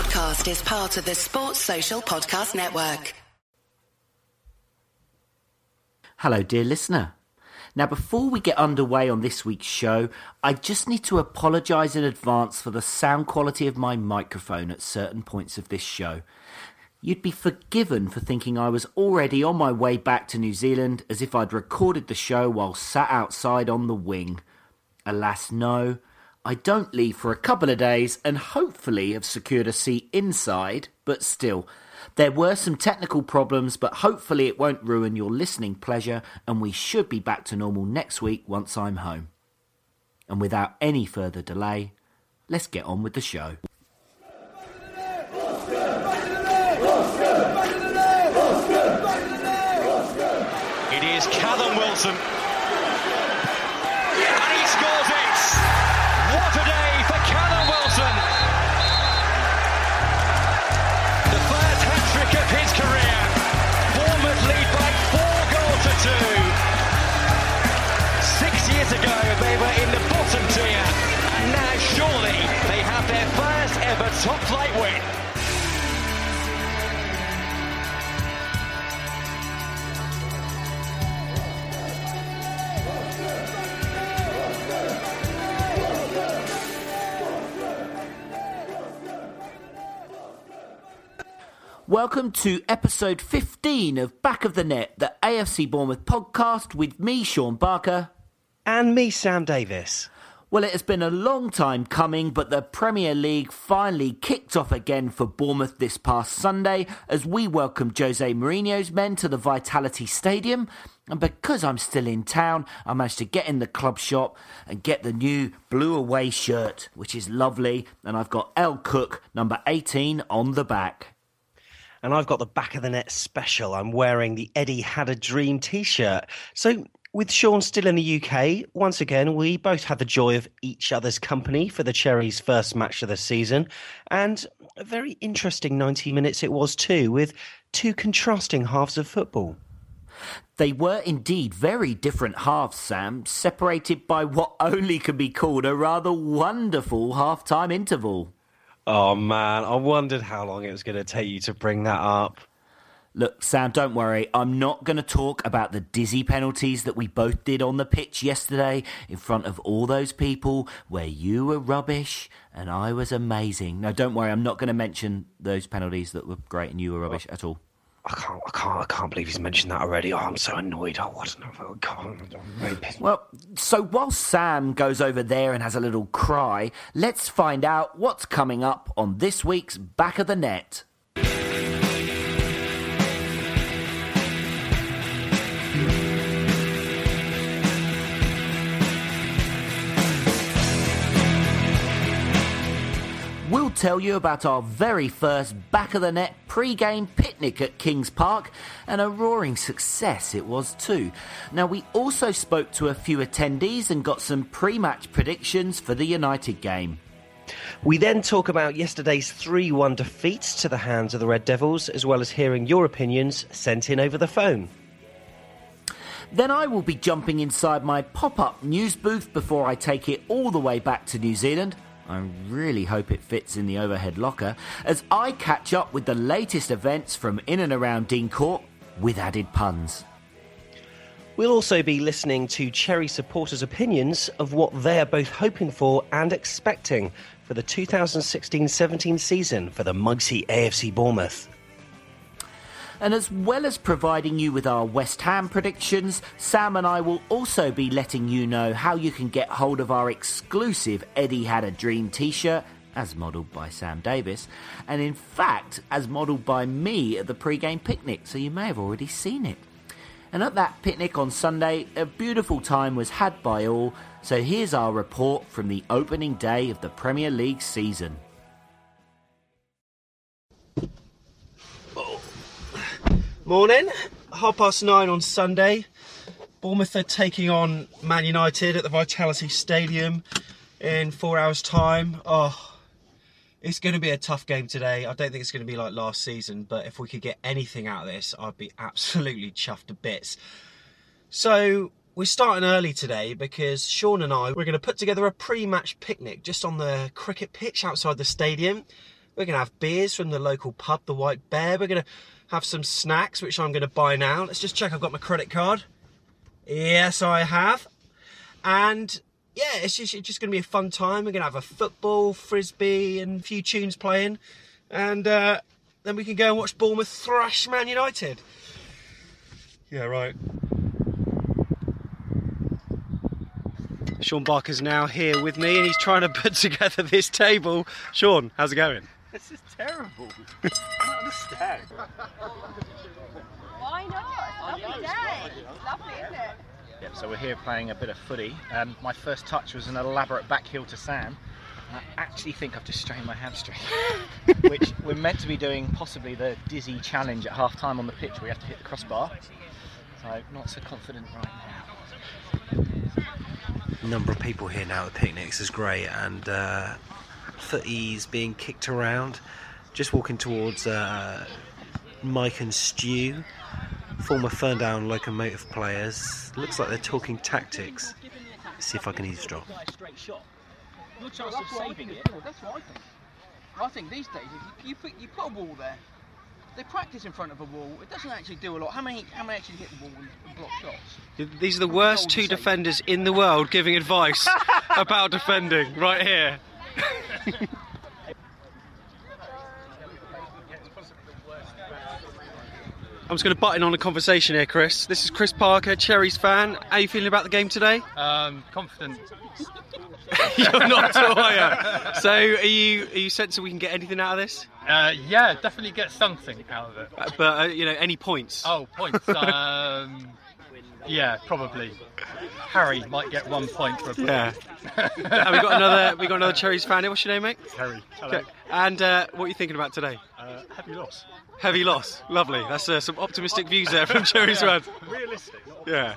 podcast is part of the Sports Social Podcast Network. Hello, dear listener. Now, before we get underway on this week's show, I just need to apologise in advance for the sound quality of my microphone at certain points of this show. You'd be forgiven for thinking I was already on my way back to New Zealand as if I'd recorded the show while sat outside on the wing. Alas, no. I don't leave for a couple of days and hopefully have secured a seat inside, but still, there were some technical problems, but hopefully it won't ruin your listening pleasure, and we should be back to normal next week once I'm home. And without any further delay, let's get on with the show. It is Callum Wilson. They were in the bottom tier. And now, surely, they have their first ever top flight win. Welcome to episode 15 of Back of the Net, the AFC Bournemouth podcast with me, Sean Barker. And me, Sam Davis. Well, it has been a long time coming, but the Premier League finally kicked off again for Bournemouth this past Sunday as we welcomed Jose Mourinho's men to the Vitality Stadium. And because I'm still in town, I managed to get in the club shop and get the new blue away shirt, which is lovely. And I've got L Cook number 18 on the back. And I've got the back of the net special. I'm wearing the Eddie Had a Dream t shirt. So, with Sean still in the UK, once again, we both had the joy of each other's company for the Cherries' first match of the season. And a very interesting 90 minutes it was, too, with two contrasting halves of football. They were indeed very different halves, Sam, separated by what only can be called a rather wonderful half time interval. Oh, man, I wondered how long it was going to take you to bring that up. Look, Sam, don't worry. I'm not going to talk about the dizzy penalties that we both did on the pitch yesterday in front of all those people where you were rubbish and I was amazing. No, don't worry. I'm not going to mention those penalties that were great and you were rubbish at all. I can't, I can't, I can't believe he's mentioned that already. Oh, I'm so annoyed. Oh, what an I can't. I'm very pissed. Well, so while Sam goes over there and has a little cry, let's find out what's coming up on this week's Back of the Net. Tell you about our very first back of the net pre game picnic at Kings Park, and a roaring success it was too. Now, we also spoke to a few attendees and got some pre match predictions for the United game. We then talk about yesterday's 3 1 defeat to the hands of the Red Devils, as well as hearing your opinions sent in over the phone. Then I will be jumping inside my pop up news booth before I take it all the way back to New Zealand. I really hope it fits in the overhead locker as I catch up with the latest events from in and around Dean Court with added puns. We'll also be listening to Cherry supporters' opinions of what they are both hoping for and expecting for the 2016 17 season for the Mugsy AFC Bournemouth. And as well as providing you with our West Ham predictions, Sam and I will also be letting you know how you can get hold of our exclusive Eddie Had a Dream t shirt, as modelled by Sam Davis, and in fact, as modelled by me at the pre game picnic, so you may have already seen it. And at that picnic on Sunday, a beautiful time was had by all, so here's our report from the opening day of the Premier League season. Morning, half past nine on Sunday. Bournemouth are taking on Man United at the Vitality Stadium in four hours' time. Oh, it's going to be a tough game today. I don't think it's going to be like last season, but if we could get anything out of this, I'd be absolutely chuffed to bits. So we're starting early today because Sean and I we're going to put together a pre-match picnic just on the cricket pitch outside the stadium. We're going to have beers from the local pub, the White Bear. We're going to have some snacks, which I'm going to buy now. Let's just check I've got my credit card. Yes, I have. And yeah, it's just, it's just going to be a fun time. We're going to have a football, frisbee, and a few tunes playing. And uh, then we can go and watch Bournemouth thrash Man United. Yeah, right. Sean Barker's now here with me and he's trying to put together this table. Sean, how's it going? This is terrible. I don't understand. Why not? Lovely day. Lovely, isn't it? Yep, so we're here playing a bit of footy. Um, my first touch was an elaborate back heel to Sam. And I actually think I've just strained my hamstring, which we're meant to be doing possibly the dizzy challenge at half time on the pitch where you have to hit the crossbar. So not so confident right now. number of people here now at picnics is great, and uh, footy's being kicked around. Just walking towards uh, Mike and Stu, former Ferndown locomotive players. Looks like they're talking tactics. See if I can eavesdrop. Straight shot. Your chance of saving it. That's what I think. I think these days, if you, you put you put a wall there, they practice in front of a wall. It doesn't actually do a lot. How many how many actually hit the wall and, and block shots? These are the worst two defenders in the world giving advice about defending right here. I'm just going to butt in on a conversation here, Chris. This is Chris Parker, Cherries fan. How are you feeling about the game today? Um, confident. You're not are you? So, are you are you sensing we can get anything out of this? Uh, yeah, definitely get something out of it. Uh, But uh, you know, any points? Oh, points. Um, yeah, probably. Harry might get one point for a point. Yeah. and we got another we got another Cherries fan here. What's your name, mate? Harry. Hello. Okay. And uh, what are you thinking about today? Uh, heavy loss. Heavy loss. Lovely. That's uh, some optimistic views there from Cherries fan. Realistic. Yeah.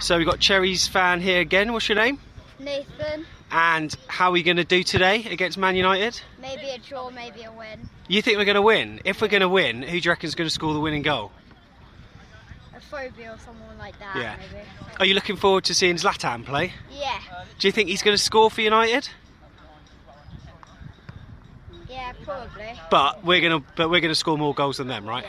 So we got Cherries fan here again. What's your name? Nathan, And how are we going to do today against Man United? maybe a draw, maybe a win. You think we're going to win? If we're going to win, who do you reckon is going to score the winning goal? Afobe or someone like that, Yeah. maybe. Are you looking forward to seeing Zlatan play? Yeah, Do you think he's going to score for United? yeah, probably. But we're going to but we're going to score more goals than them, right?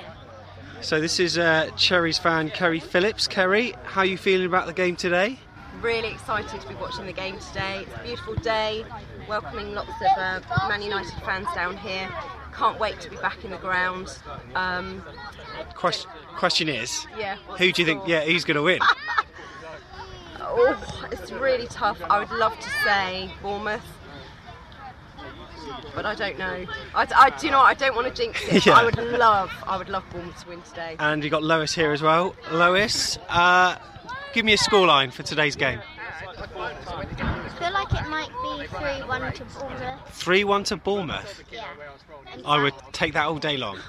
So this is uh, Cherries fan Kerry Phillips. Kerry, how are you feeling about the game today? Really excited to be watching the game today. It's a beautiful day, welcoming lots of uh, Man United fans down here. Can't wait to be back in the ground. Um, Question question is, yeah. who do you think? Yeah, who's going to win? Oh, it's really tough. I would love to say Bournemouth. But I don't know. I, I do you know what? I don't want to jinx it. Yeah. I would love, I would love Bournemouth to win today. And you got Lois here as well. Lois, uh, give me a scoreline for today's game. I feel like it might be 3 1 to Bournemouth. Three-one to Bournemouth. Yeah. I would take that all day long.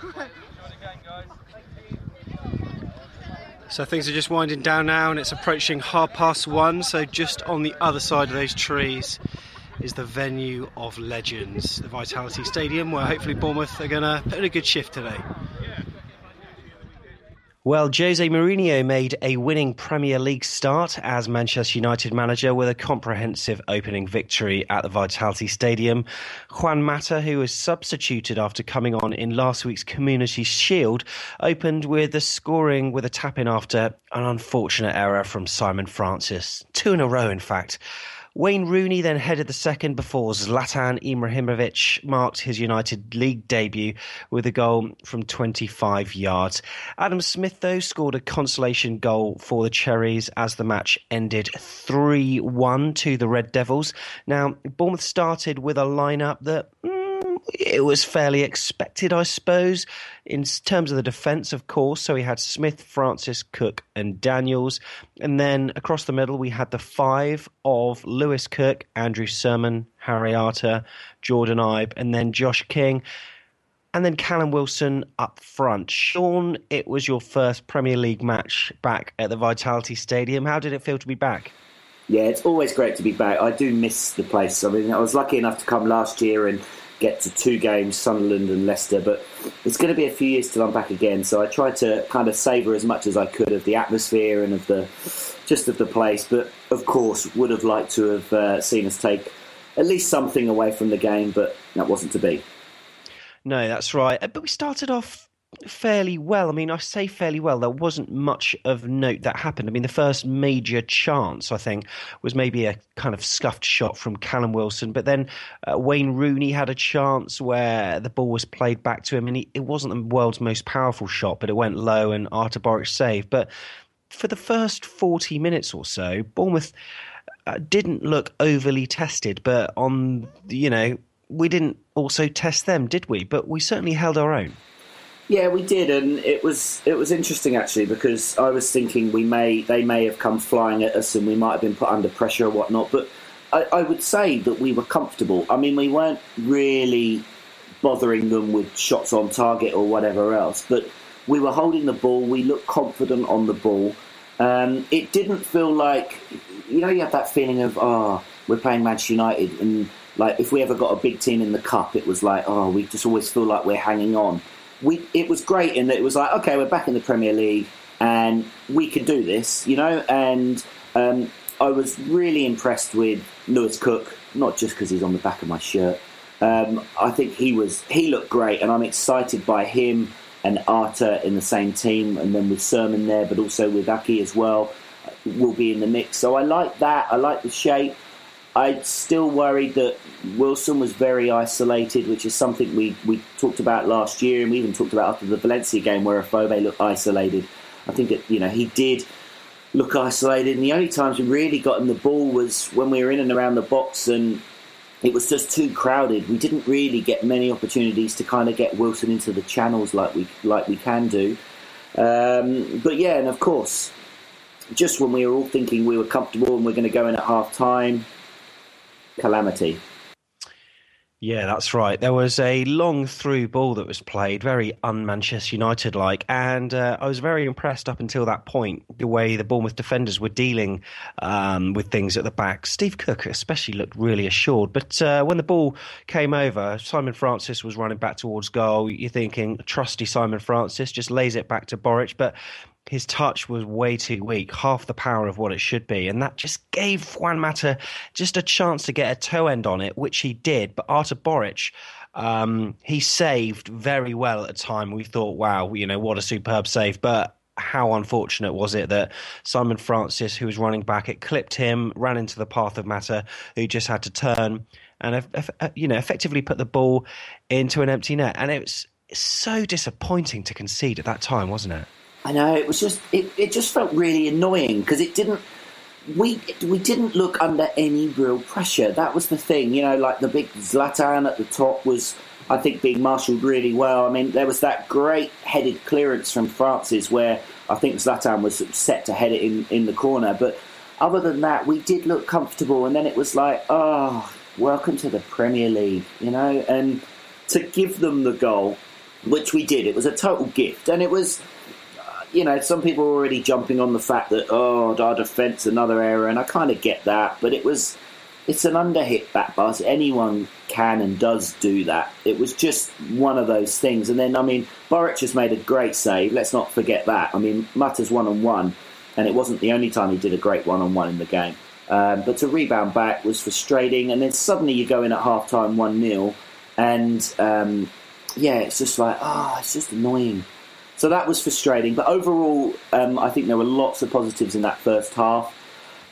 So things are just winding down now, and it's approaching half past one. So just on the other side of those trees is the venue of legends, the Vitality Stadium, where hopefully Bournemouth are going to put in a good shift today. Well, Jose Mourinho made a winning Premier League start as Manchester United manager with a comprehensive opening victory at the Vitality Stadium. Juan Mata, who was substituted after coming on in last week's Community Shield, opened with the scoring with a tap in after an unfortunate error from Simon Francis. Two in a row, in fact. Wayne Rooney then headed the second before Zlatan Ibrahimovic marked his United League debut with a goal from 25 yards. Adam Smith, though, scored a consolation goal for the Cherries as the match ended 3 1 to the Red Devils. Now, Bournemouth started with a lineup that. mm, it was fairly expected, I suppose, in terms of the defence, of course. So we had Smith, Francis, Cook, and Daniels. And then across the middle, we had the five of Lewis Cook, Andrew Surman, Harry Arter, Jordan Ibe, and then Josh King. And then Callum Wilson up front. Sean, it was your first Premier League match back at the Vitality Stadium. How did it feel to be back? Yeah, it's always great to be back. I do miss the place. I mean, I was lucky enough to come last year and get to two games, Sunderland and Leicester, but it's going to be a few years till I'm back again. So I tried to kind of savour as much as I could of the atmosphere and of the just of the place. But of course, would have liked to have uh, seen us take at least something away from the game, but that wasn't to be. No, that's right. Uh, but we started off fairly well. I mean, I say fairly well. There wasn't much of note that happened. I mean, the first major chance, I think, was maybe a kind of scuffed shot from Callum Wilson. But then uh, Wayne Rooney had a chance where the ball was played back to him, and he, it wasn't the world's most powerful shot, but it went low, and Artur Boruc saved. But for the first 40 minutes or so, Bournemouth uh, didn't look overly tested, but on, you know, we didn't also test them, did we? But we certainly held our own. Yeah, we did, and it was it was interesting actually because I was thinking we may they may have come flying at us and we might have been put under pressure or whatnot. But I, I would say that we were comfortable. I mean, we weren't really bothering them with shots on target or whatever else, but we were holding the ball. We looked confident on the ball. Um, it didn't feel like you know you have that feeling of oh we're playing Manchester United and like if we ever got a big team in the cup, it was like oh we just always feel like we're hanging on we it was great in that it was like okay we're back in the Premier League and we can do this you know? And um, I was really impressed with Lewis Cook not just because he's on the back of my shirt. Um, I think he was he looked great and I'm excited by him and Arter in the same team and then with Surman there but also with Aké as well will be in the mix. So I like that. I like the shape I still worried that Wilson was very isolated, which is something we, we talked about last year, and we even talked about after the Valencia game where Afobe looked isolated. I think that you know he did look isolated, and the only times we really got him the ball was when we were in and around the box, and it was just too crowded. We didn't really get many opportunities to kind of get Wilson into the channels like we like we can do. Um, but yeah, and of course, just when we were all thinking we were comfortable and we're going to go in at half time calamity. Yeah, that's right. There was a long through ball that was played, very un Manchester United like, and uh, I was very impressed up until that point the way the Bournemouth defenders were dealing um, with things at the back. Steve Cook especially looked really assured, but uh, when the ball came over, Simon Francis was running back towards goal. You're thinking, trusty Simon Francis just lays it back to Boruc, but his touch was way too weak, half the power of what it should be. And that just gave Juan Mata just a chance to get a toe end on it, which he did. But Artur Boruc, um, he saved very well at the time. We thought, wow, you know, what a superb save. But how unfortunate was it that Simon Francis, who was running back, it clipped him, ran into the path of Mata, who just had to turn and, you know, effectively put the ball into an empty net. And it was so disappointing to concede at that time, wasn't it? I know it was just it, it just felt really annoying because it didn't we we didn't look under any real pressure. That was the thing, you know, like the big Zlatan at the top was I think being marshalled really well. I mean, there was that great headed clearance from Francis where I think Zlatan was set to head it in, in the corner. But other than that, we did look comfortable. And then it was like, oh, welcome to the Premier League, you know? And to give them the goal, which we did, it was a total gift. And it was you know, some people were already jumping on the fact that oh, our defence another error, and I kind of get that, but it was it's an underhit back pass. Anyone can and does do that. It was just one of those things. And then, I mean, Boruc has made a great save. Let's not forget that. I mean, Mata's one on one, and it wasn't the only time he did a great one on one in the game. Um, but to rebound back was frustrating. And then suddenly you go in at half time 1 0, and um, yeah, it's just like, oh, it's just annoying. So that was frustrating. But overall, um, I think there were lots of positives in that first half.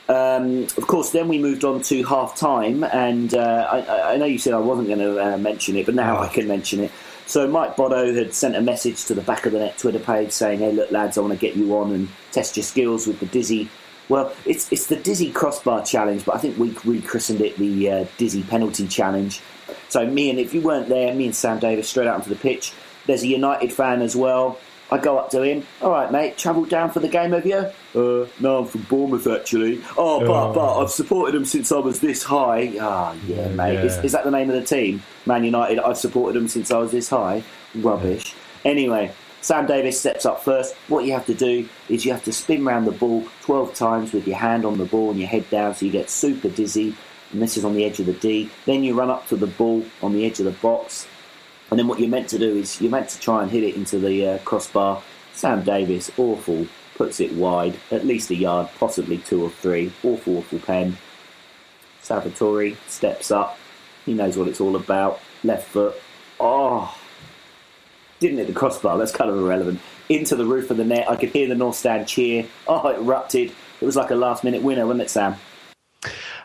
Um, of course, then we moved on to half time, and uh, I, I, know you said I wasn't going to uh, mention it, but now oh. I can mention it. So Mike Bodo had sent a message to the back of the net Twitter page saying, "Hey, look, lads, I want to get you on and test your skills with the dizzy." Well, it's it's the dizzy crossbar challenge, but I think we rechristened it the uh, dizzy penalty challenge. So me and if you weren't there, me and Sam Davis straight out onto the pitch. There's a United fan as well. I go up to him. All right, mate. Travelled down for the game, have you? Uh, no, I'm from Bournemouth actually. Oh, but but I've supported them since I was this high. Ah, oh, yeah, mate. Yeah. Is, is, that the name of the team? Man United. I've supported them since I was this high. Rubbish. Yeah. Anyway, Sam Davis steps up first. What you have to do is you have to spin round the ball 12 times with your hand on the ball and your head down, so you get super dizzy. And this is on the edge of the D. Then you run up to the ball on the edge of the box and then what you're meant to do is you're meant to try and hit it into the uh, crossbar. Sam Davis, awful, puts it wide, at least a yard, possibly two or three. Awful, awful pen. Salvatore steps up. He knows what it's all about. Left foot. Oh, didn't hit the crossbar. That's kind of irrelevant. Into the roof of the net. I could hear the North Stand cheer. Oh, it erupted. It was like a last minute winner, wasn't it, Sam?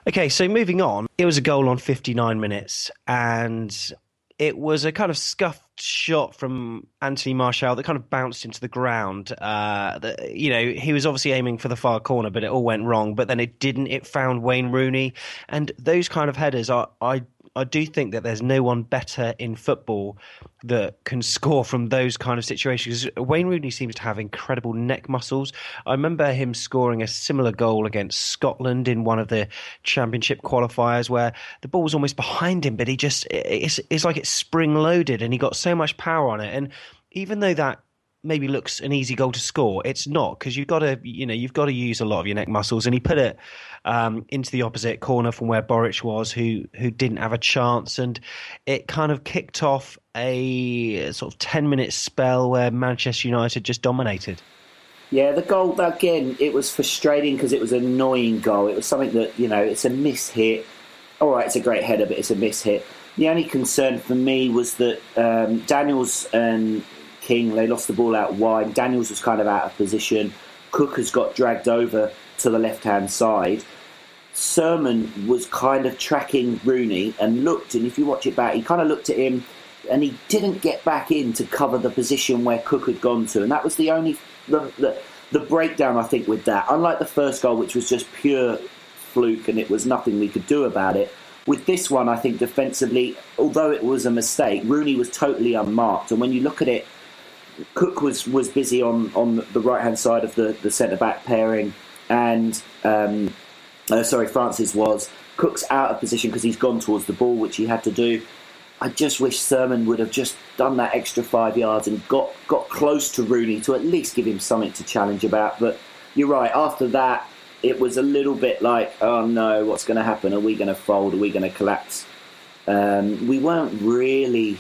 Okay, so moving on, it was a goal on 59 minutes, and it was a kind of scuffed shot from Anthony Martial that kind of bounced into the ground. Uh, the, you know, he was obviously aiming for the far corner, but it all went wrong. But then it didn't. It found Wayne Rooney, and those kind of headers are I I do think that there's no one better in football that can score from those kind of situations. Wayne Rooney seems to have incredible neck muscles. I remember him scoring a similar goal against Scotland in one of the championship qualifiers where the ball was almost behind him, but he just, it's, it's like it's spring loaded and he got so much power on it. And even though that maybe looks an easy goal to score. It's not because you've got to, you know, you've got to use a lot of your neck muscles. And he put it um, into the opposite corner from where Boruc was, who who didn't have a chance, and it kind of kicked off a sort of ten minute spell where Manchester United just dominated. Yeah, the goal again. It was frustrating because it was an annoying goal. It was something that you know, it's a miss hit. All right, it's a great header, but it's a miss hit. The only concern for me was that um, Daniels and King. They lost the ball out wide. Daniels was kind of out of position. Cook has got dragged over to the left hand side. Surman was kind of tracking Rooney and looked, and if you watch it back, he kind of looked at him and he didn't get back in to cover the position where Cook had gone to. And that was the only the, the, the breakdown, I think, with that. Unlike the first goal, which was just pure fluke and it was nothing we could do about it. With this one, I think defensively, although it was a mistake, Rooney was totally unmarked. And when you look at it Cook was, was busy on, on the right hand side of the, the centre back pairing, and um, uh, sorry, Francis was. Cook's out of position because he's gone towards the ball, which he had to do. I just wish Surman would have just done that extra five yards and got, got close to Rooney to at least give him something to challenge about. But you're right, after that, it was a little bit like, oh no, what's going to happen? Are we going to fold? Are we going to collapse? Um, we weren't really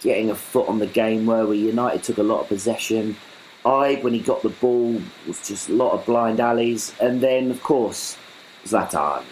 getting a foot on the game, were we? United took a lot of possession. I, when he got the ball, was just a lot of blind alleys. And then, of course, Zlatan.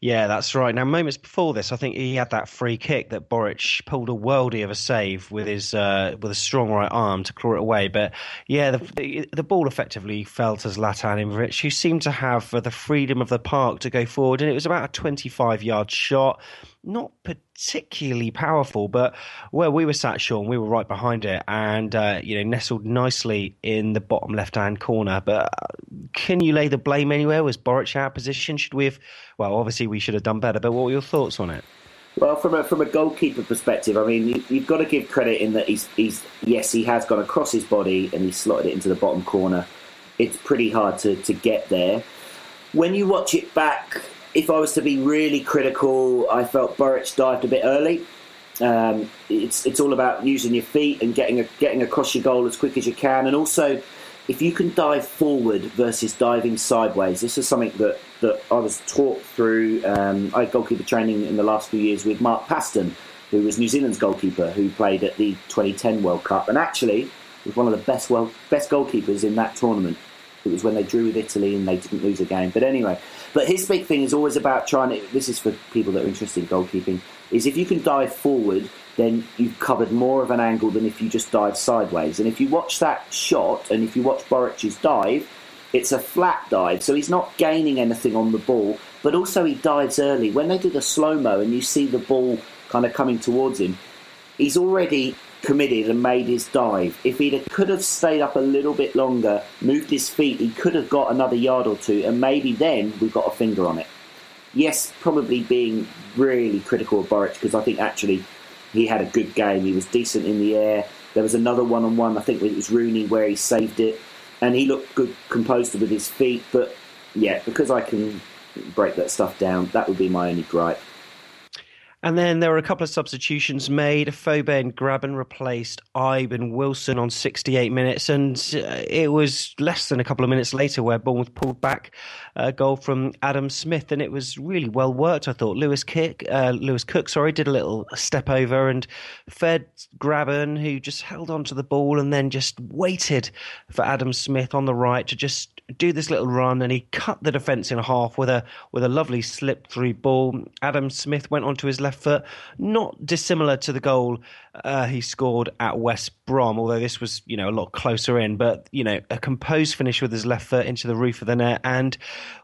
Yeah, that's right. Now, moments before this, I think he had that free kick that Boruc pulled a worldie of a save with his uh, with a strong right arm to claw it away. But yeah, the, the, the ball effectively fell to Zlatan Ibrahimovic, who seemed to have uh, the freedom of the park to go forward, and it was about a 25 yard shot not particularly powerful, but where we were sat, Sean, we were right behind it, and uh, you know, nestled nicely in the bottom left-hand corner. But uh, can you lay the blame anywhere? Was Boruc out position? Should we have? Well, obviously we should have done better. But what were your thoughts on it? Well, from a from a goalkeeper perspective, I mean, you, have got to give credit in that he's he's yes, he has gone across his body and he slotted it into the bottom corner. It's pretty hard to to get there. When you watch it back if I was to be really critical, I felt Boruc dived a bit early. Um, it's it's all about using your feet and getting a, getting across your goal as quick as you can, and also if you can dive forward versus diving sideways. This is something that, that I was taught through. Um, I had goalkeeper training in the last few years with Mark Paston, who was New Zealand's goalkeeper, who played at the 2010 World Cup, and actually was one of the best best goalkeepers in that tournament. It was when they drew with Italy and they didn't lose a game. But anyway, but his big thing is always about trying to. This is for people that are interested in goalkeeping. Is if you can dive forward, then you've covered more of an angle than if you just dive sideways. And if you watch that shot, and if you watch Boruc's dive, it's a flat dive, so he's not gaining anything on the ball. But also he dives early. When they do the slow mo and you see the ball kind of coming towards him, he's already committed and made his dive. If he could have stayed up a little bit longer, moved his feet, he could have got another yard or two, and maybe then we've got a finger on it. Yes, probably being really critical of Boruc because I think actually he had a good game. He was decent in the air. There was another one on one, I think it was Rooney, where he saved it, and he looked good, composed with his feet. But yeah, because I can break that stuff down, that would be my only gripe. And then there were a couple of substitutions made. Fobe Grabban replaced Ibe Wilson on 68 minutes, and uh, it was less than a couple of minutes later where Bournemouth pulled back a goal from Adam Smith, and it was really well worked. I thought Lewis Kick, uh, Lewis Cook, sorry, did a little step over and fed Grabban, who just held onto the ball and then just waited for Adam Smith on the right to just do this little run, and he cut the defence in half with a with a lovely slip through ball. Adam Smith went onto his left foot. Not dissimilar to the goal uh, he scored at West Brom, although this was, you know, a lot closer in. But, you know, a composed finish with his left foot into the roof of the net. And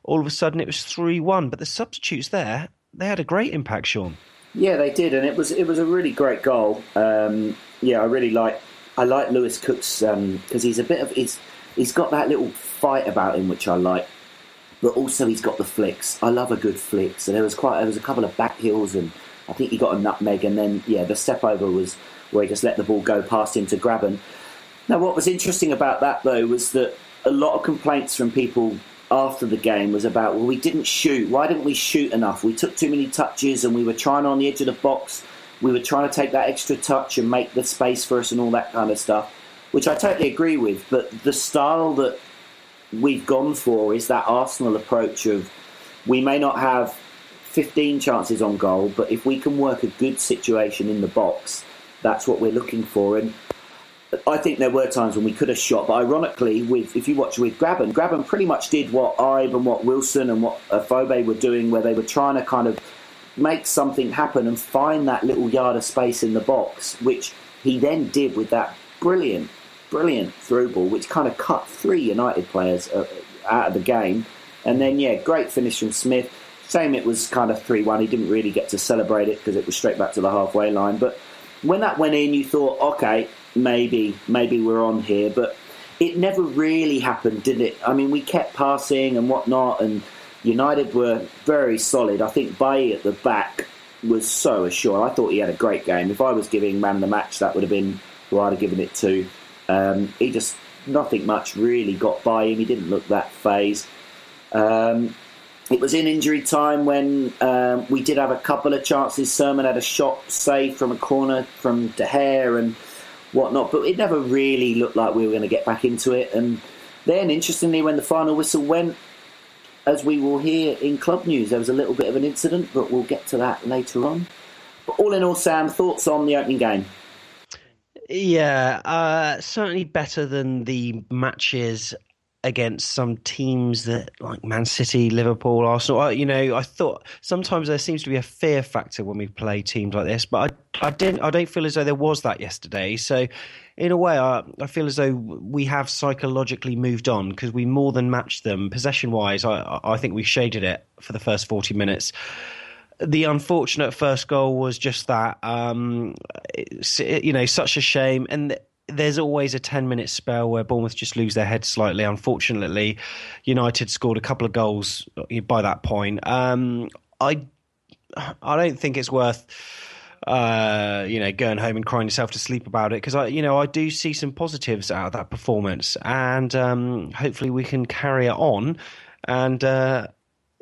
all of a sudden it was 3 1. But the substitutes there, they had a great impact, Sean. Yeah, they did, and it was it was a really great goal. Um, yeah, I really like I like Lewis Cook's because um, he's a bit of he's he's got that little fight about him which I like, but also he's got the flicks. I love a good flick. So there was quite there was a couple of back heels, and I think he got a nutmeg, and then yeah, the step over was where he just let the ball go past him to Grabban. Now, what was interesting about that though was that a lot of complaints from people after the game was about, well, we didn't shoot. Why didn't we shoot enough? We took too many touches and we were trying on the edge of the box. We were trying to take that extra touch and make the space for us and all that kind of stuff, which I totally agree with. But the style that we've gone for is that Arsenal approach of we may not have 15 chances on goal, but if we can work a good situation in the box, that's what we're looking for. And I think there were times when we could have shot, but ironically, with if you watch with Grabban, Grabban pretty much did what Ibe and what Wilson and what Afobe were doing, where they were trying to kind of make something happen and find that little yard of space in the box, which he then did with that brilliant, brilliant through ball, which kind of cut three United players uh, out of the game. And then, yeah, great finish from Smith. Same, it was kind of 3 1. He didn't really get to celebrate it because it was straight back to the halfway line. But when that went in, you thought, okay, maybe maybe we're on here, but it never really happened, did it? I mean, we kept passing and whatnot, and United were very solid. I think Bailly at the back was so assured. I thought he had a great game. If I was giving man the match, that would have been who I'd have given it to. Um, he just nothing much really got by him. He didn't look that phased. Um, it was in injury time when um, we did have a couple of chances. Surman had a shot saved from a corner from De Gea and whatnot, but it never really looked like we were going to get back into it. And then, interestingly, when the final whistle went, as we will hear in club news, there was a little bit of an incident, but we'll get to that later on. But all in all, Sam, thoughts on the opening game? Yeah, uh, certainly better than the matches against some teams that like Man City, Liverpool, Arsenal. You know, I thought sometimes there seems to be a fear factor when we play teams like this, but I, I didn't. I don't feel as though there was that yesterday. So, in a way, I, I feel as though we have psychologically moved on because we more than matched them possession wise. I, I think we shaded it for the first forty minutes the unfortunate first goal was just that. Um, you know, such a shame. And there's always a 10 minute spell where Bournemouth just lose their head slightly. Unfortunately, United scored a couple of goals by that point. Um, I, I don't think it's worth. Uh, you know, going home and crying yourself to sleep about it because I, you know, I do see some positives out of that performance, and um, hopefully we can carry it on. And uh,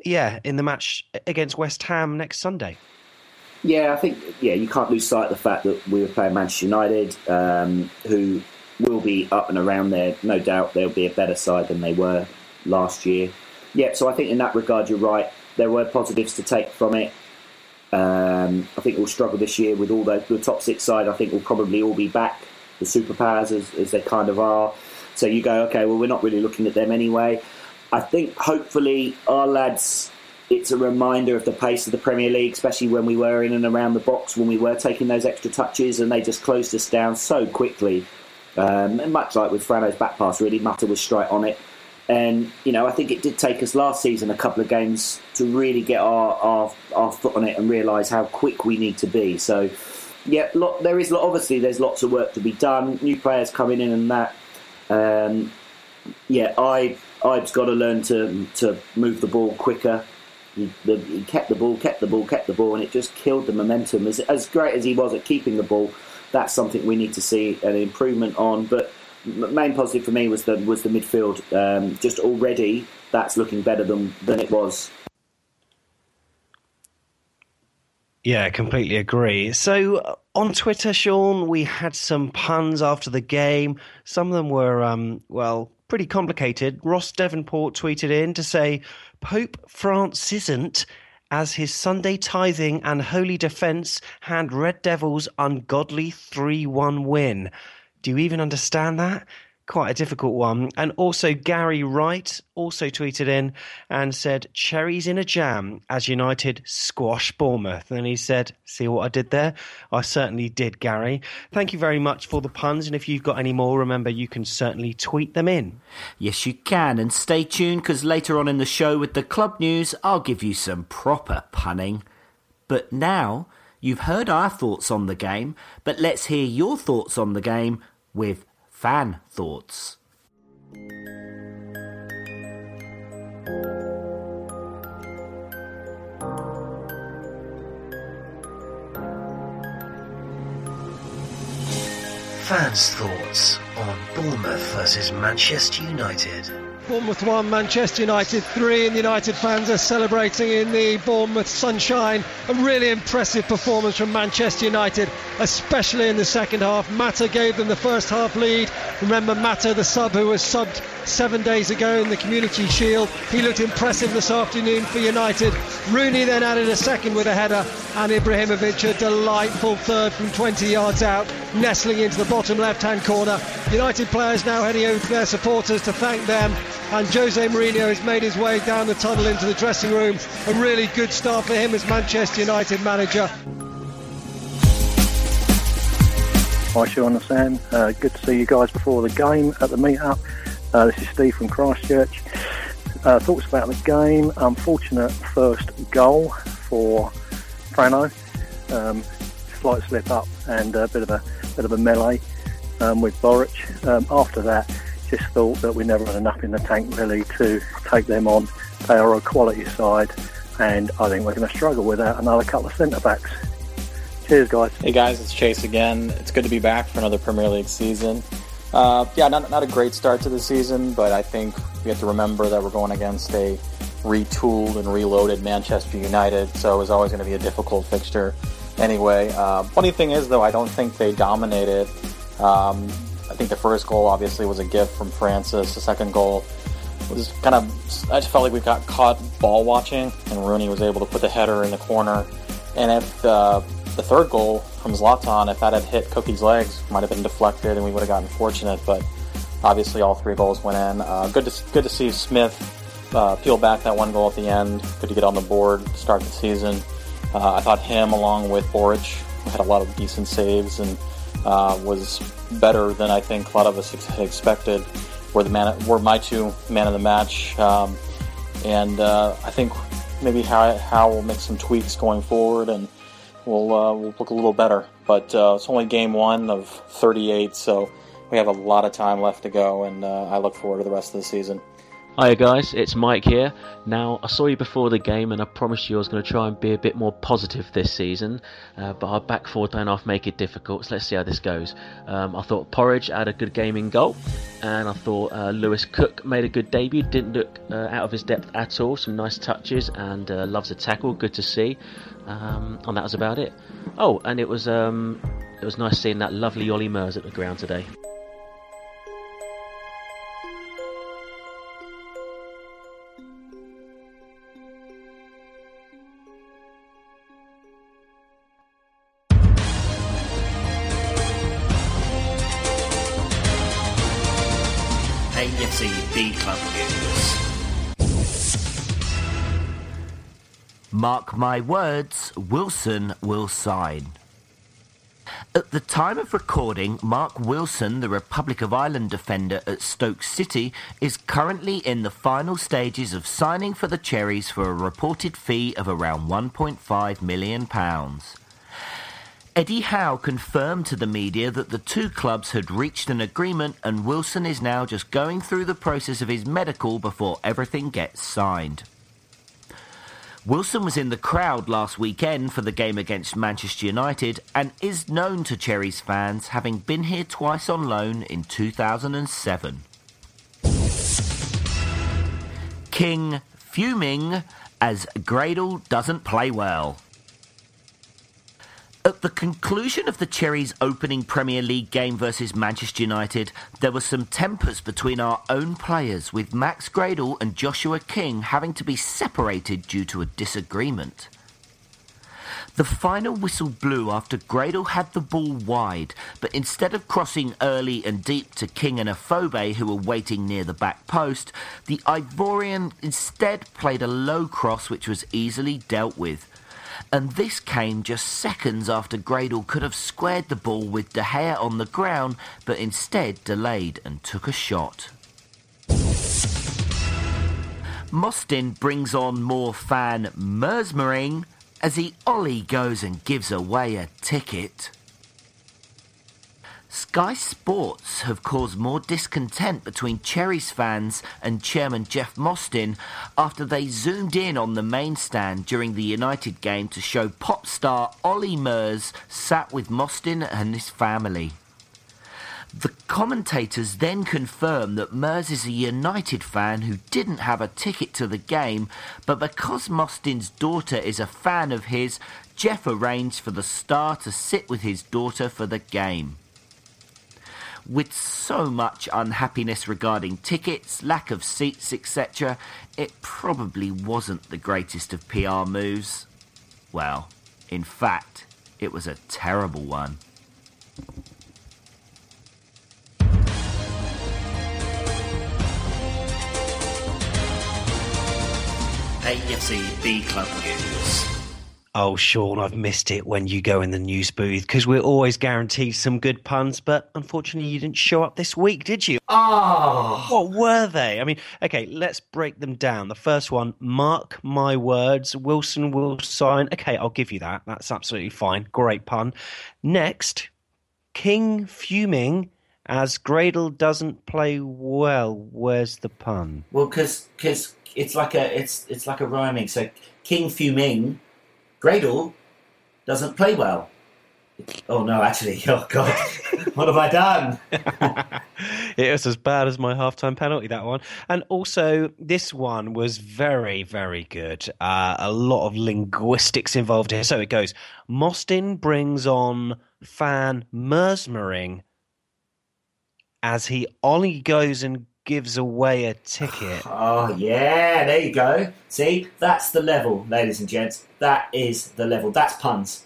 yeah, in the match against West Ham next Sunday. Yeah, I think yeah you can't lose sight of the fact that we were playing Manchester United, um, who will be up and around there. No doubt they'll be a better side than they were last year. Yeah, so I think in that regard you're right. There were positives to take from it. Um, I think we'll struggle this year with all the, the top six side. I think we'll probably all be back the superpowers as, as they kind of are. So you go, okay, well we're not really looking at them anyway. I think hopefully our lads it's a reminder of the pace of the Premier League, especially when we were in and around the box, when we were taking those extra touches, and they just closed us down so quickly. Um, and much like with Frano's back pass, really, Mata was straight on it. And, you know, I think it did take us last season a couple of games to really get our, our, our foot on it and realise how quick we need to be. So, yeah, lot, there is obviously there's lots of work to be done. New players coming in and that. Um, yeah, I I've got to learn to to move the ball quicker. He, the, he, kept the ball, kept the ball, kept the ball, and it just killed the momentum. As, as great as he was at keeping the ball, that's something we need to see an improvement on. But main positive for me was the was the midfield. Um, just already, that's looking better than than it was. Yeah, completely agree. So uh, on Twitter, Sean, we had some puns after the game. Some of them were, um, well, pretty complicated. Ross Devonport tweeted in to say, Pope Francis isn't, as his Sunday tithing and holy defence hand Red Devils' ungodly 3 1 win. Do you even understand that? Quite a difficult one. And also, Gary Wright also tweeted in and said, Cherries in a jam as United squash Bournemouth. And he said, See what I did there? I certainly did, Gary. Thank you very much for the puns. And if you've got any more, remember you can certainly tweet them in. Yes, you can. And stay tuned because later on in the show with the club news, I'll give you some proper punning. But now, you've heard our thoughts on the game, but let's hear your thoughts on the game with fan thoughts. Fans' thoughts on Bournemouth versus Manchester United. Bournemouth 1, Manchester United 3, and the United fans are celebrating in the Bournemouth sunshine. A really impressive performance from Manchester United, especially in the second half. Mata gave them the first half lead. Remember Mata, the sub who was subbed seven days ago in the Community Shield. He looked impressive this afternoon for United. Rooney then added a second with a header, and Ibrahimovic a delightful third from 20 yards out, nestling into the bottom left-hand corner. United players now heading over to their supporters to thank them and Jose Mourinho has made his way down the tunnel into the dressing room. A really good start for him as Manchester United manager. Hi Sean and Sam, uh, good to see you guys before the game at the meet-up. Uh, this is Steve from Christchurch. Uh, thoughts about the game, unfortunate first goal for Frano. Um, slight slip up and a bit of a bit of a melee um, with Boruc. Um, after that, just thought that we never had enough in the tank really to take them on. They are a quality side, and I think we're going to struggle without another couple of centre backs. Cheers, guys. Hey guys, it's Chase again. It's good to be back for another Premier League season. Uh, yeah, not, not a great start to the season, but I think we have to remember that we're going against a retooled and reloaded Manchester United, so it's always going to be a difficult fixture anyway. Uh, funny thing is, though, I don't think they dominated. Um, I think the first goal obviously was a gift from Francis. The second goal was kind of, I just felt like we got caught ball watching, and Rooney was able to put the header in the corner. And if uh, the third goal from Zlatan, if that had hit Cookie's legs, might have been deflected, and we would have gotten fortunate. But obviously, all three goals went in. Uh, good to good to see Smith uh, peel back that one goal at the end. Good to get on the board, start the season. Uh, I thought him, along with Boruc, had a lot of decent saves and uh, was better than I think a lot of us ex- expected. Were the man, were my two man of the match, um, and uh, I think maybe how how we'll make some tweaks going forward, and we'll uh, we'll look a little better. But uh, it's only game one of 38, so we have a lot of time left to go, and uh, I look forward to the rest of the season. Hiya guys, it's Mike here. Now, I saw you before the game and I promised you I was going to try and be a bit more positive this season, uh, but our back four don't half make it difficult, so let's see how this goes. Um, I thought Porridge had a good game in goal, and I thought uh, Lewis Cook made a good debut, didn't look uh, out of his depth at all, some nice touches, and uh, loves a tackle, good to see. Um, and that was about it. Oh, and it was, um, it was nice seeing that lovely Ollie Murs at the ground today. Mark my words, Wilson will sign. At the time of recording, Marc Wilson, the Republic of Ireland defender at Stoke City, is currently in the final stages of signing for the Cherries for a reported fee of around £1.5 million. Eddie Howe confirmed to the media that the two clubs had reached an agreement and Wilson is now just going through the process of his medical before everything gets signed. Wilson was in the crowd last weekend for the game against Manchester United and is known to Cherries fans, having been here twice on loan in 2007. King fuming as Gradel doesn't play well. At the conclusion of the Cherries' opening Premier League game versus Manchester United, there were some tempers between our own players, with Max Gradel and Joshua King having to be separated due to a disagreement. The final whistle blew after Gradel had the ball wide, but instead of crossing early and deep to King and Afobe, who were waiting near the back post, the Ivorian instead played a low cross which was easily dealt with. And this came just seconds after Gradel could have squared the ball with De Gea on the ground, but instead delayed and took a shot. Mostyn brings on more fan Mersmering as he Ollie goes and gives away a ticket. Sky Sports have caused more discontent between Cherries fans and chairman Jeff Mostyn after they zoomed in on the main stand during the United game to show pop star Olly Murs sat with Mostyn and his family. The commentators then confirm that Mers is a United fan who didn't have a ticket to the game, but because Mostyn's daughter is a fan of his, Jeff arranged for the star to sit with his daughter for the game. With so much unhappiness regarding tickets, lack of seats, etc., it probably wasn't the greatest of PR moves. Well, in fact, it was a terrible one. AFC B Club News. Oh, Sean, I've missed it when you go in the news booth because we're always guaranteed some good puns, but unfortunately, you didn't show up this week, did you? Oh! What were they? I mean, okay, let's break them down. The first one, mark my words, Wilson will sign. Okay, I'll give you that. That's absolutely fine. Great pun. Next, King fuming as Gradel doesn't play well. Where's the pun? Well, because it's like a it's it's like a rhyming. So King Fuming, Gradel doesn't play well. Oh no, actually, oh god, what have I done? it was as bad as my halftime penalty that one, and also this one was very very good. Uh, a lot of linguistics involved here. So it goes. Mostyn brings on fan Mersmering as he only goes and gives away a ticket. Oh, yeah, there you go. See, that's the level, ladies and gents. That is the level. That's puns.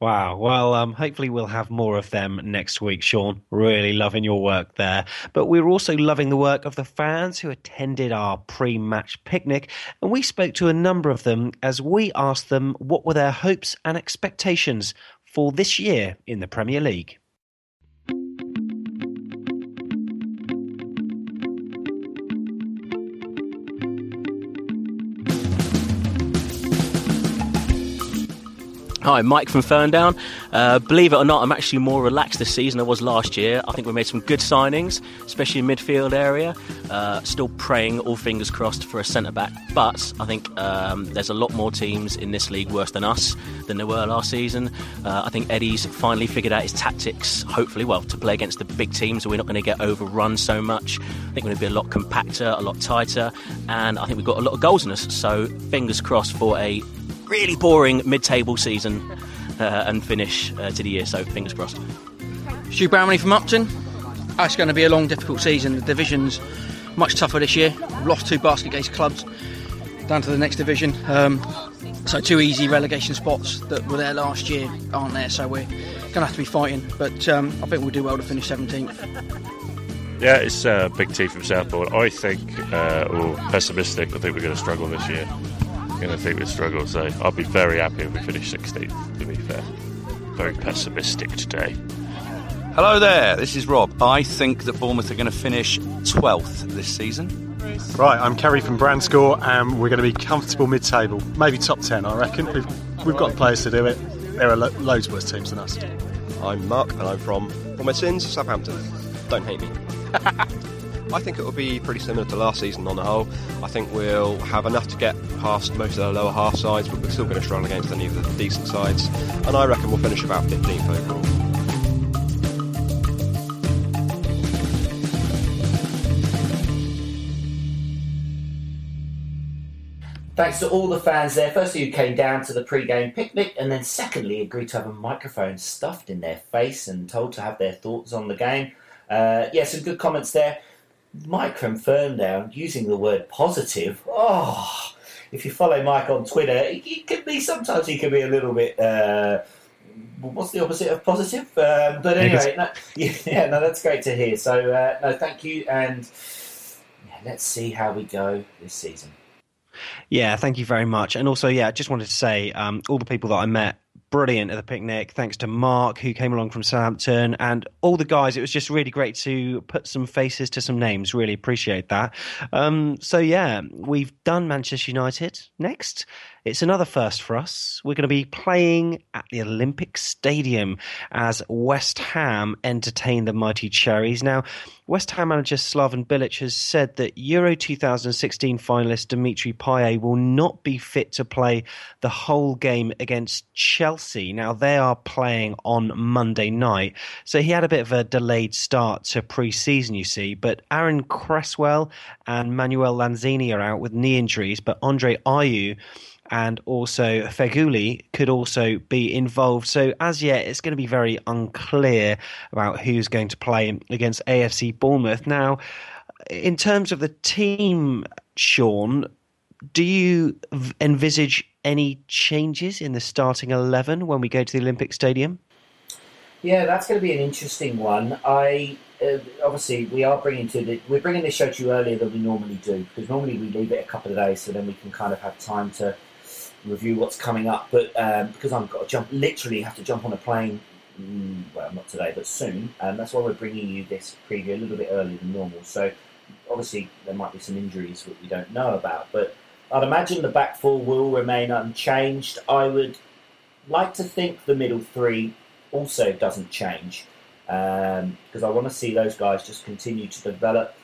Wow. Well, um, hopefully we'll have more of them next week, Sean. Really loving your work there. But we're also loving the work of the fans who attended our pre match picnic. And we spoke to a number of them as we asked them what were their hopes and expectations for this year in the Premier League. Hi, Mike from Ferndown. Uh, believe it or not, I'm actually more relaxed this season than I was last year. I think we made some good signings, especially in midfield area. Uh, still praying, all fingers crossed, for a centre back. But I think um, there's a lot more teams in this league worse than us than there were last season. Uh, I think Eddie's finally figured out his tactics, hopefully, well, to play against the big teams. So we're not going to get overrun so much. I think we're going to be a lot compacter, a lot tighter, and I think we've got a lot of goals in us. So fingers crossed for a really boring mid-table season uh, and finish uh, to the year. So fingers crossed. Stu Brownlee from Upton. It's going to be a long, difficult season. The division's much tougher this year. We've lost two basket case clubs down to the next division. Um, so two easy relegation spots that were there last year aren't there. So we're going to have to be fighting. But um, I think we'll do well to finish 17th. Yeah, it's a big team from Southport. I think, uh, or pessimistic, I think we're going to struggle this year going to think we struggle. So I'll be very happy if we finish 16th, to be fair. Very pessimistic today. Hello there, this is Rob. I think that Bournemouth are going to finish 12th this season. Right, I'm Kerry from Branksome, and we're going to be comfortable mid table, maybe top 10, I reckon. We've, we've got the players to do it. There are lo- loads worse teams than us. I'm Mark, and I'm from, for my sins, Southampton. Don't hate me. I think it will be pretty similar to last season on the whole. I think we'll have enough to get past most of the lower half sides, but we're still going to struggle against any of the decent sides. And I reckon we'll finish about 15th overall. Thanks to all the fans there. Firstly, who came down to the pre-game picnic, and then secondly, agreed to have a microphone stuffed in their face and told to have their thoughts on the game. Uh, yeah, some good comments there. Mike from Ferndown using the word positive. Oh, if you follow Mike on Twitter, he, can be sometimes he can be a little bit. Uh, what's the opposite of positive? Um, but anyway, no, yeah, no, that's great to hear. So uh, no, thank you, and yeah, let's see how we go this season. Yeah, thank you very much. And also, yeah, I just wanted to say um, all the people that I met brilliant at the picnic. Thanks to Mark, who came along from Southampton, and all the guys. It was just really great to put some faces to some names. Really appreciate that. Um, so, yeah, we've done Manchester United. Next, it's another first for us. We're going to be playing at the Olympic Stadium as West Ham entertain the mighty Cherries. Now, West Ham manager Slaven Bilic has said that Euro 2016 finalist Dimitri Payet will not be fit to play the whole game against Chelsea. Now, they are playing on Monday night, so he had a bit of a delayed start to pre season, you see. But Aaron Cresswell and Manuel Lanzini are out with knee injuries, but Andre Ayew and also Feghouli could also be involved. So as yet, it's going to be very unclear about who's going to play against AFC Bournemouth. Now, in terms of the team, Sean, do you envisage any changes in the starting 11 when we go to the Olympic Stadium? Yeah, that's going to be an interesting one. I uh, obviously we are bringing to the we're bringing this show to you earlier than we normally do because normally we leave it a couple of days so then we can kind of have time to review what's coming up. But um, because I've got to jump, literally have to jump on a plane. Mm, well, not today, but soon. And um, that's why we're bringing you this preview a little bit earlier than normal. So obviously there might be some injuries that we don't know about, but I'd imagine the back four will remain unchanged. I would like to think the middle three also doesn't change because um, I want to see those guys just continue to develop.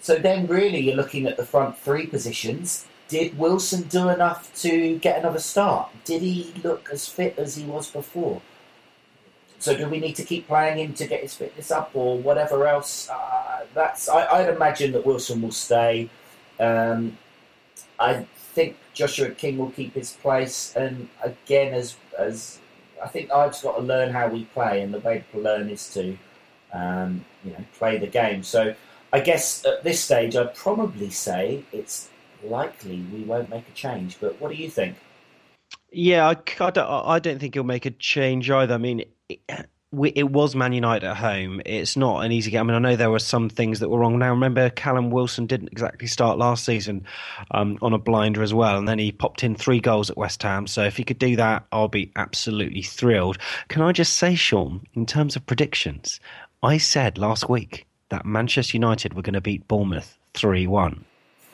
So then, really, you're looking at the front three positions did Wilson do enough to get another start? Did he look as fit as he was before? So do we need to keep playing him to get his fitness up or whatever else? Uh, that's I, would imagine that Wilson will stay. Um, I think Joshua King will keep his place, and again, as as I think I've got to learn how we play, and the way to learn is to um, you know play the game. So I guess at this stage, I'd probably say it's likely we won't make a change. But what do you think? Yeah, I, I, don't, I don't think he'll make a change either. I mean, it, it, was Man United at home. It's not an easy game. I mean, I know there were some things that were wrong. Now, remember, Callum Wilson didn't exactly start last season um, on a blinder as well, and then he popped in three goals at West Ham. So if he could do that, I'll be absolutely thrilled. Can I just say, Sean, in terms of predictions, I said last week that Manchester United were going to beat Bournemouth 3 1.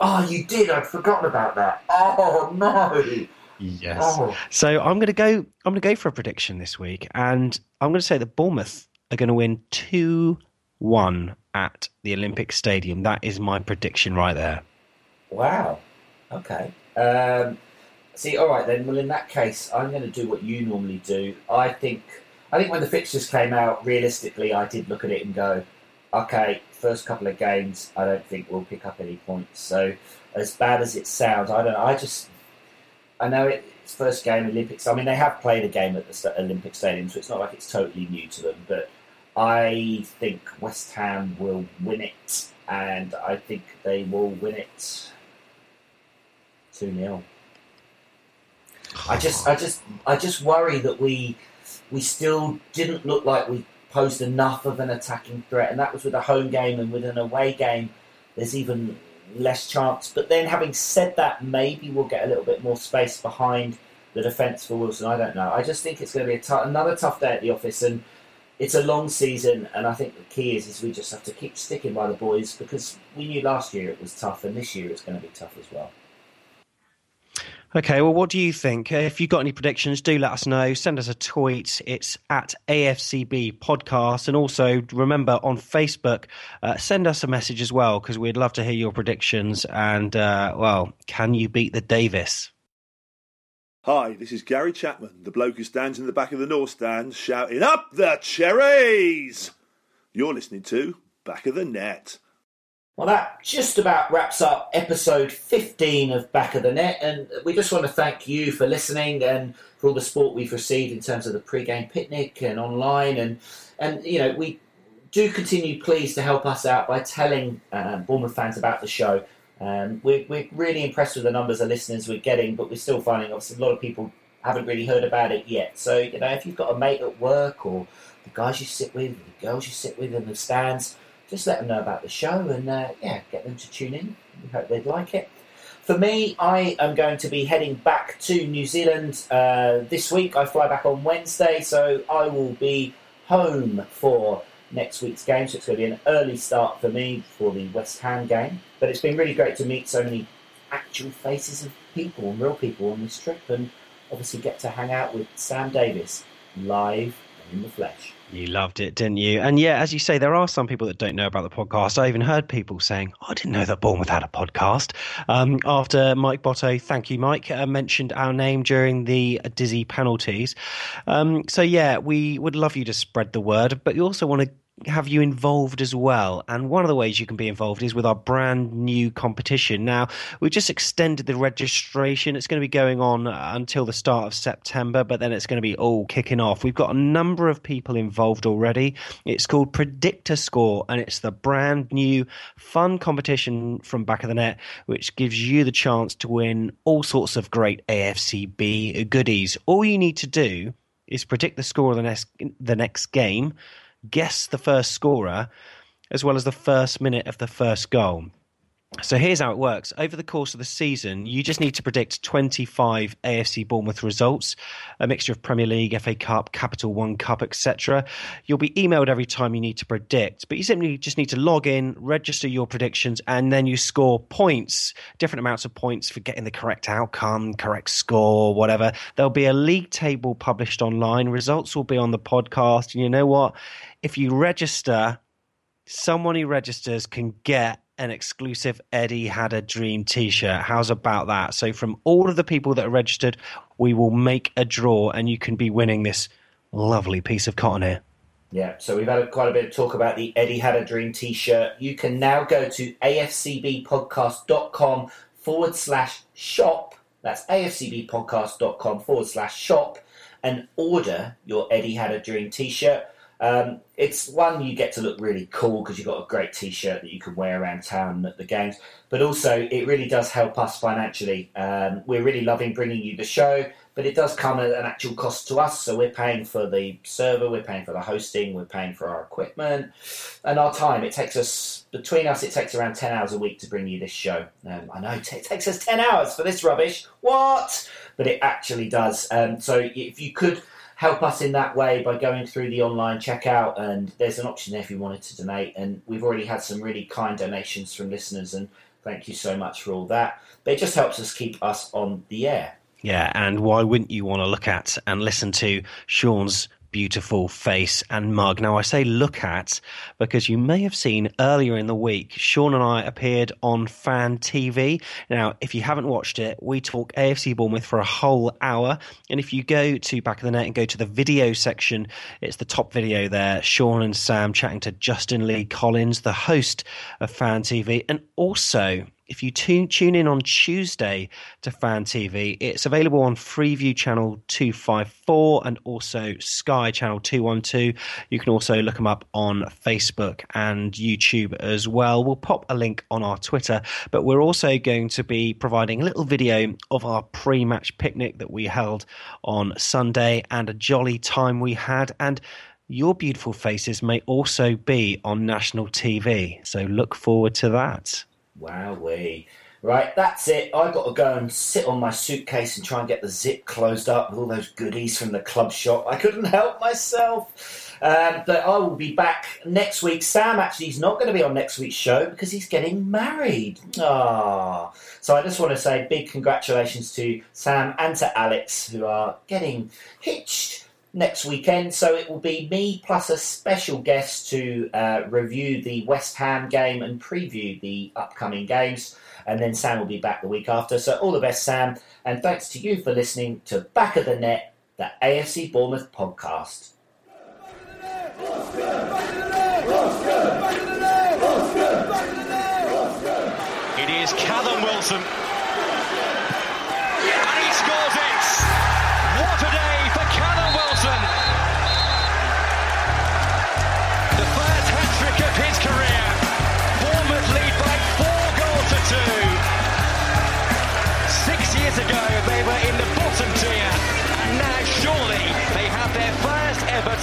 Oh, you did. I'd forgotten about that. Oh no. Yes. Oh. So I'm going to go. I'm going to go for a prediction this week, and I'm going to say that Bournemouth are going to win two one at the Olympic Stadium. That is my prediction right there. Wow. Okay. Um, see, all right then. Well, in that case, I'm going to do what you normally do. I think. I think when the fixtures came out, realistically, I did look at it and go, okay, first couple of games, I don't think we'll pick up any points. So, as bad as it sounds, I don't. know. I just, I know it's first game Olympics. I mean, they have played a game at the Olympic Stadium, so it's not like it's totally new to them. But I think West Ham will win it, and I think they will win it two 0 I just, I just, I just worry that we, we still didn't look like we posed enough of an attacking threat, and that was with a home game and with an away game. There's even less chance. But then, having said that, maybe we'll get a little bit more space behind the defence for Wilson. I don't know. I just think it's going to be another tough day at the office, and it's a long season. And I think the key is is we just have to keep sticking by the boys because we knew last year it was tough, and this year it's going to be tough as well. Okay, well, what do you think? If you've got any predictions, do let us know. Send us a tweet. It's at AFCB Podcast. And also, remember on Facebook, uh, send us a message as well, because we'd love to hear your predictions. And, uh, well, can you beat the Davis? Hi, this is Gary Chapman, the bloke who stands in the back of the North Stand shouting, Up the cherries! You're listening to Back of the Net. Well, that just about wraps up episode 15 of Back of the Net, and we just want to thank you for listening and for all the support we've received in terms of the pre-game picnic and online, and and you know we do continue please to help us out by telling uh, Bournemouth fans about the show. Um, we're, we're really impressed with the numbers of listeners we're getting, but we're still finding obviously a lot of people haven't really heard about it yet. So, you know, if you've got a mate at work or the guys you sit with, the girls you sit with in the stands, just let them know about the show and, uh, yeah, get them to tune in. We hope they'd like it. For me, I am going to be heading back to New Zealand uh, this week. I fly back on Wednesday, so I will be home for next week's game. So it's going to be an early start for me for the West Ham game. But it's been really great to meet so many actual faces of people and real people on this trip, and obviously get to hang out with Sam Davis live in the flesh. You loved it, didn't you? And yeah, as you say, there are some people that don't know about the podcast. I even heard people saying, oh, I didn't know that Bournemouth had a podcast. Um, after Mike Botto, thank you, Mike, uh, mentioned our name during the Dizzy penalties. Um, so yeah, we would love you to spread the word, but you also want to have you involved as well. And one of the ways you can be involved is with our brand new competition. Now, we've just extended the registration. It's going to be going on uh, until the start of September, but then it's going to be all kicking off. We've got a number of people involved already. It's called Predictor Score, and it's the brand new fun competition from Back of the Net, which gives you the chance to win all sorts of great AFCB goodies. All you need to do is predict the score of the next the next game guess the first scorer as well as the first minute of the first goal. So here's how it works. Over the course of the season, you just need to predict 25 AFC Bournemouth results, a mixture of Premier League, FA Cup, Capital One Cup, etc. You'll be emailed every time you need to predict, but you simply just need to log in, register your predictions, and then you score points, different amounts of points for getting the correct outcome, correct score, whatever. There'll be a league table published online. Results will be on the podcast. And you know what? If you register, someone who registers can get an exclusive Eddie Had a Dream t shirt. How's about that? So, from all of the people that are registered, we will make a draw and you can be winning this lovely piece of cotton here. Yeah, so we've had quite a bit of talk about the Eddie Had a Dream t shirt. You can now go to afcbpodcast.com forward slash shop. That's afcbpodcast.com forward slash shop and order your Eddie Had a Dream t shirt. Um, it's one you get to look really cool because you've got a great T-shirt that you can wear around town at the games. But also, it really does help us financially. Um, we're really loving bringing you the show, but it does come at an actual cost to us. So we're paying for the server, we're paying for the hosting, we're paying for our equipment and our time. It takes us between us, it takes around ten hours a week to bring you this show. Um, I know it takes us ten hours for this rubbish. What? But it actually does. Um, so if you could help us in that way by going through the online checkout. And there's an option there if you wanted to donate. And we've already had some really kind donations from listeners, and thank you so much for all that. But it just helps us keep us on the air. Yeah, and why wouldn't you want to look at and listen to Sean's beautiful face and mug. Now, I say look at because you may have seen earlier in the week, Sean and I appeared on Fan TV. Now, if you haven't watched it, we talk AFC Bournemouth for a whole hour. And if you go to Back of the Net and go to the video section, it's the top video there. Sean and Sam chatting to Justin Lee Collins, the host of Fan TV, and also if you tune, tune in on Tuesday to Fan TV, it's available on Freeview Channel 254 and also Sky Channel 212. You can also look them up on Facebook and YouTube as well. We'll pop a link on our Twitter, but we're also going to be providing a little video of our pre match picnic that we held on Sunday and a jolly time we had. And your beautiful faces may also be on national TV. So look forward to that. Wowee. Right, that's it. I've got to go and sit on my suitcase and try and get the zip closed up with all those goodies from the club shop. I couldn't help myself. Um, but I will be back next week. Sam actually is not going to be on next week's show because he's getting married. Ah, so I just want to say big congratulations to Sam and to Alex who are getting hitched next weekend. So it will be me plus a special guest to uh, review the West Ham game and preview the upcoming games. And then Sam will be back the week after. So all the best, Sam. And thanks to you for listening to Back of the Net, the AFC Bournemouth podcast. It is Callum Wilson.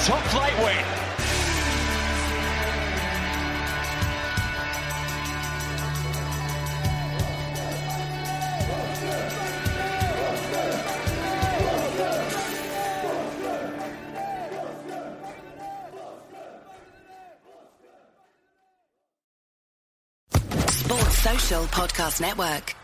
Top flight win. Sports Social Podcast Network.